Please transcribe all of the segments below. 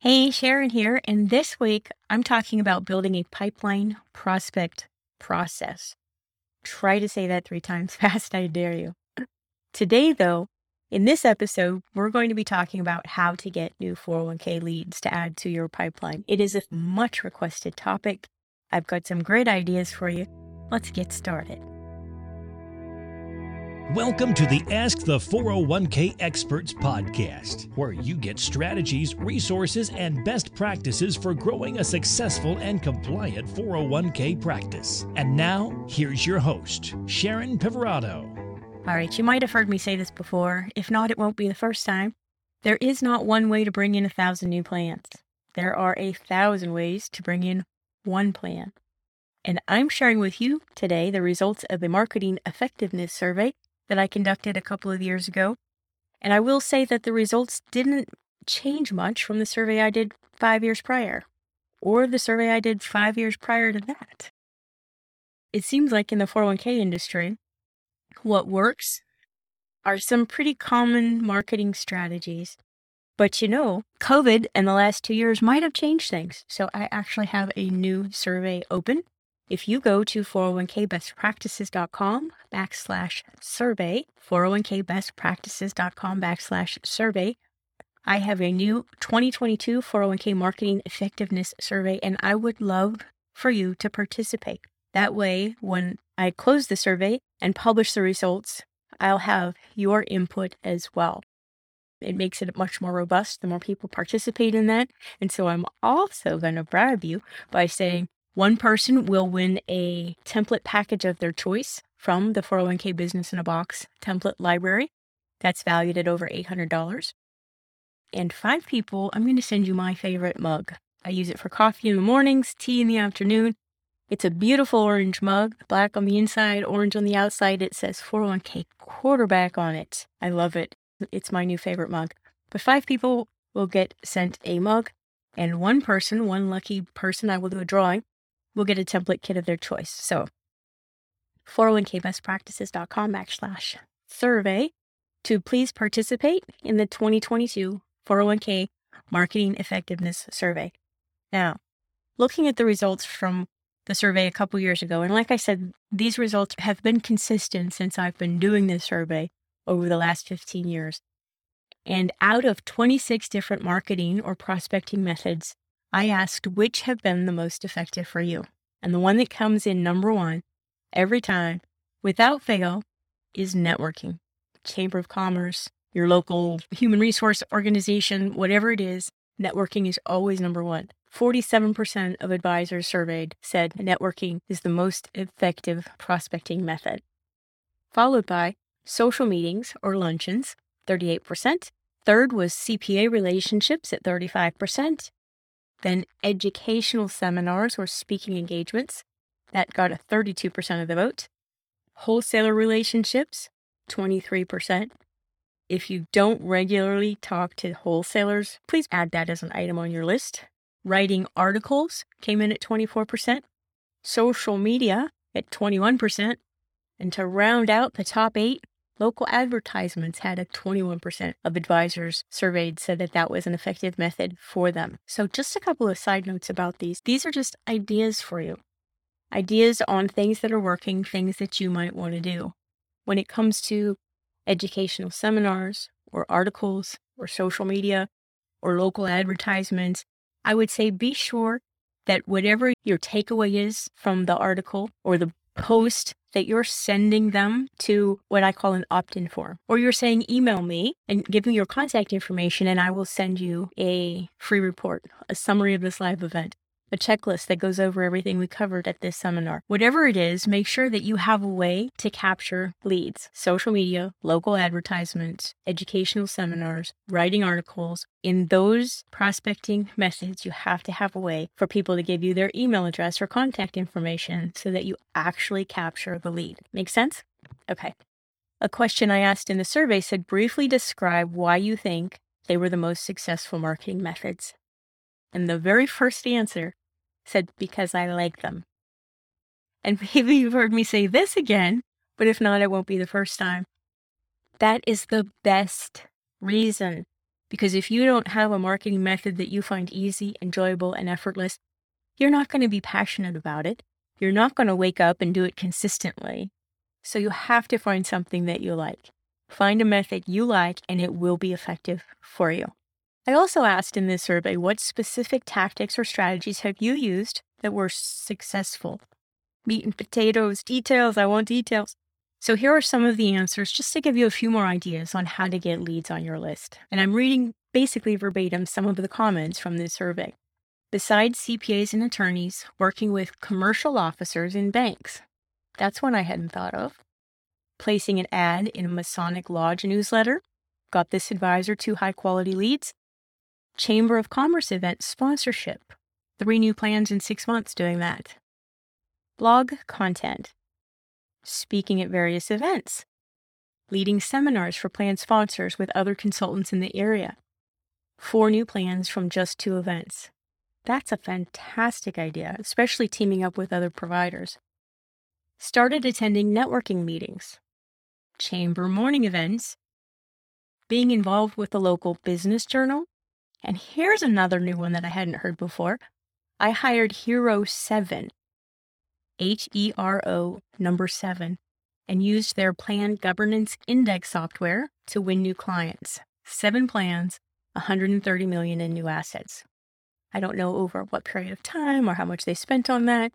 Hey, Sharon here. And this week, I'm talking about building a pipeline prospect process. Try to say that three times fast, I dare you. Today, though, in this episode, we're going to be talking about how to get new 401k leads to add to your pipeline. It is a much requested topic. I've got some great ideas for you. Let's get started. Welcome to the Ask the 401k Experts podcast, where you get strategies, resources, and best practices for growing a successful and compliant 401k practice. And now, here's your host, Sharon Pivirotto. All right, you might have heard me say this before. If not, it won't be the first time. There is not one way to bring in a thousand new plans. There are a thousand ways to bring in one plan. And I'm sharing with you today the results of a marketing effectiveness survey that I conducted a couple of years ago. And I will say that the results didn't change much from the survey I did five years prior or the survey I did five years prior to that. It seems like in the 401k industry, what works are some pretty common marketing strategies. But you know, COVID and the last two years might have changed things. So I actually have a new survey open if you go to 401kbestpractices.com backslash survey, 401kbestpractices.com backslash survey, I have a new 2022 401k marketing effectiveness survey, and I would love for you to participate. That way, when I close the survey and publish the results, I'll have your input as well. It makes it much more robust the more people participate in that. And so I'm also going to bribe you by saying, one person will win a template package of their choice from the 401k Business in a Box template library. That's valued at over $800. And five people, I'm going to send you my favorite mug. I use it for coffee in the mornings, tea in the afternoon. It's a beautiful orange mug, black on the inside, orange on the outside. It says 401k quarterback on it. I love it. It's my new favorite mug. But five people will get sent a mug, and one person, one lucky person, I will do a drawing, will get a template kit of their choice. So 401kbestpractices.com backslash survey to please participate in the 2022 401k marketing effectiveness survey. Now, looking at the results from the survey a couple years ago, and like I said, these results have been consistent since I've been doing this survey over the last 15 years. And out of 26 different marketing or prospecting methods, I asked which have been the most effective for you. And the one that comes in number one every time, without fail, is networking. Chamber of Commerce, your local human resource organization, whatever it is, networking is always number one. 47% of advisors surveyed said networking is the most effective prospecting method, followed by social meetings or luncheons, 38%. Third was CPA relationships at 35%. Then educational seminars or speaking engagements, that got a 32% of the vote. Wholesaler relationships, 23%. If you don't regularly talk to wholesalers, please add that as an item on your list. Writing articles came in at 24%. Social media at 21%. And to round out the top eight, Local advertisements had a 21% of advisors surveyed said that that was an effective method for them. So, just a couple of side notes about these. These are just ideas for you ideas on things that are working, things that you might want to do. When it comes to educational seminars or articles or social media or local advertisements, I would say be sure that whatever your takeaway is from the article or the post that you're sending them to what I call an opt in form. Or you're saying, email me and give me your contact information, and I will send you a free report, a summary of this live event a checklist that goes over everything we covered at this seminar. Whatever it is, make sure that you have a way to capture leads social media, local advertisements, educational seminars, writing articles. In those prospecting methods, you have to have a way for people to give you their email address or contact information so that you actually capture the lead. Make sense? Okay. A question I asked in the survey said briefly describe why you think they were the most successful marketing methods. And the very first answer said, because I like them. And maybe you've heard me say this again, but if not, it won't be the first time. That is the best reason Because if you don't have a marketing method that you find easy, enjoyable, and effortless, you're not going to be passionate about it. You're not going to wake up and do it consistently. So you have to find something that you like. Find a method you like, and it will be effective for you. I also asked in this survey what specific tactics or strategies have you used that were successful? Meat and potatoes, details, I want details. So here are some of the answers just to give you a few more ideas on how to get leads on your list. And I'm reading basically verbatim some of the comments from this survey. Besides CPAs and attorneys, working with commercial officers in banks. That's one I hadn't thought of. Placing an ad in a Masonic Lodge newsletter. Got this advisor two high quality leads. Chamber of Commerce event sponsorship. Three new plans in six months doing that. Blog content speaking at various events, leading seminars for plan sponsors with other consultants in the area. Four new plans from just two events. That's a fantastic idea, especially teaming up with other providers. Started attending networking meetings, chamber morning events, being involved with the local business journal. And here's another new one that I hadn't heard before. I hired Hero 7 H E R O number seven, and used their plan governance index software to win new clients. Seven plans, 130 million in new assets. I don't know over what period of time or how much they spent on that,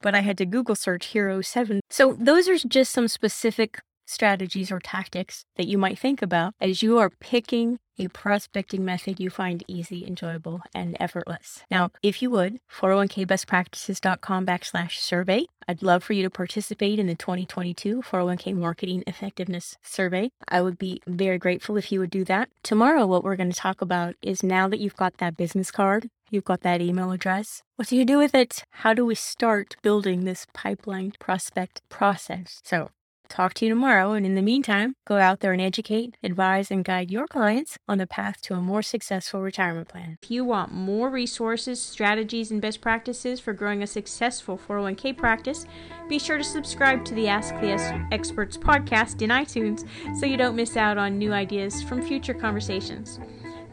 but I had to Google search Hero 7. So those are just some specific strategies or tactics that you might think about as you are picking a prospecting method you find easy, enjoyable, and effortless. Now, if you would, 401kbestpractices.com backslash survey. I'd love for you to participate in the 2022 401k Marketing Effectiveness Survey. I would be very grateful if you would do that. Tomorrow, what we're going to talk about is now that you've got that business card, you've got that email address, what do you do with it? How do we start building this pipeline prospect process? So Talk to you tomorrow. And in the meantime, go out there and educate, advise, and guide your clients on the path to a more successful retirement plan. If you want more resources, strategies, and best practices for growing a successful 401k practice, be sure to subscribe to the Ask the Experts podcast in iTunes so you don't miss out on new ideas from future conversations.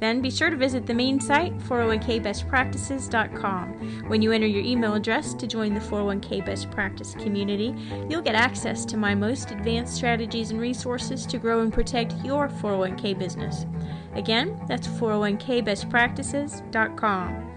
Then be sure to visit the main site, 401kbestpractices.com. When you enter your email address to join the 401k Best Practice community, you'll get access to my most advanced strategies and resources to grow and protect your 401k business. Again, that's 401kbestpractices.com.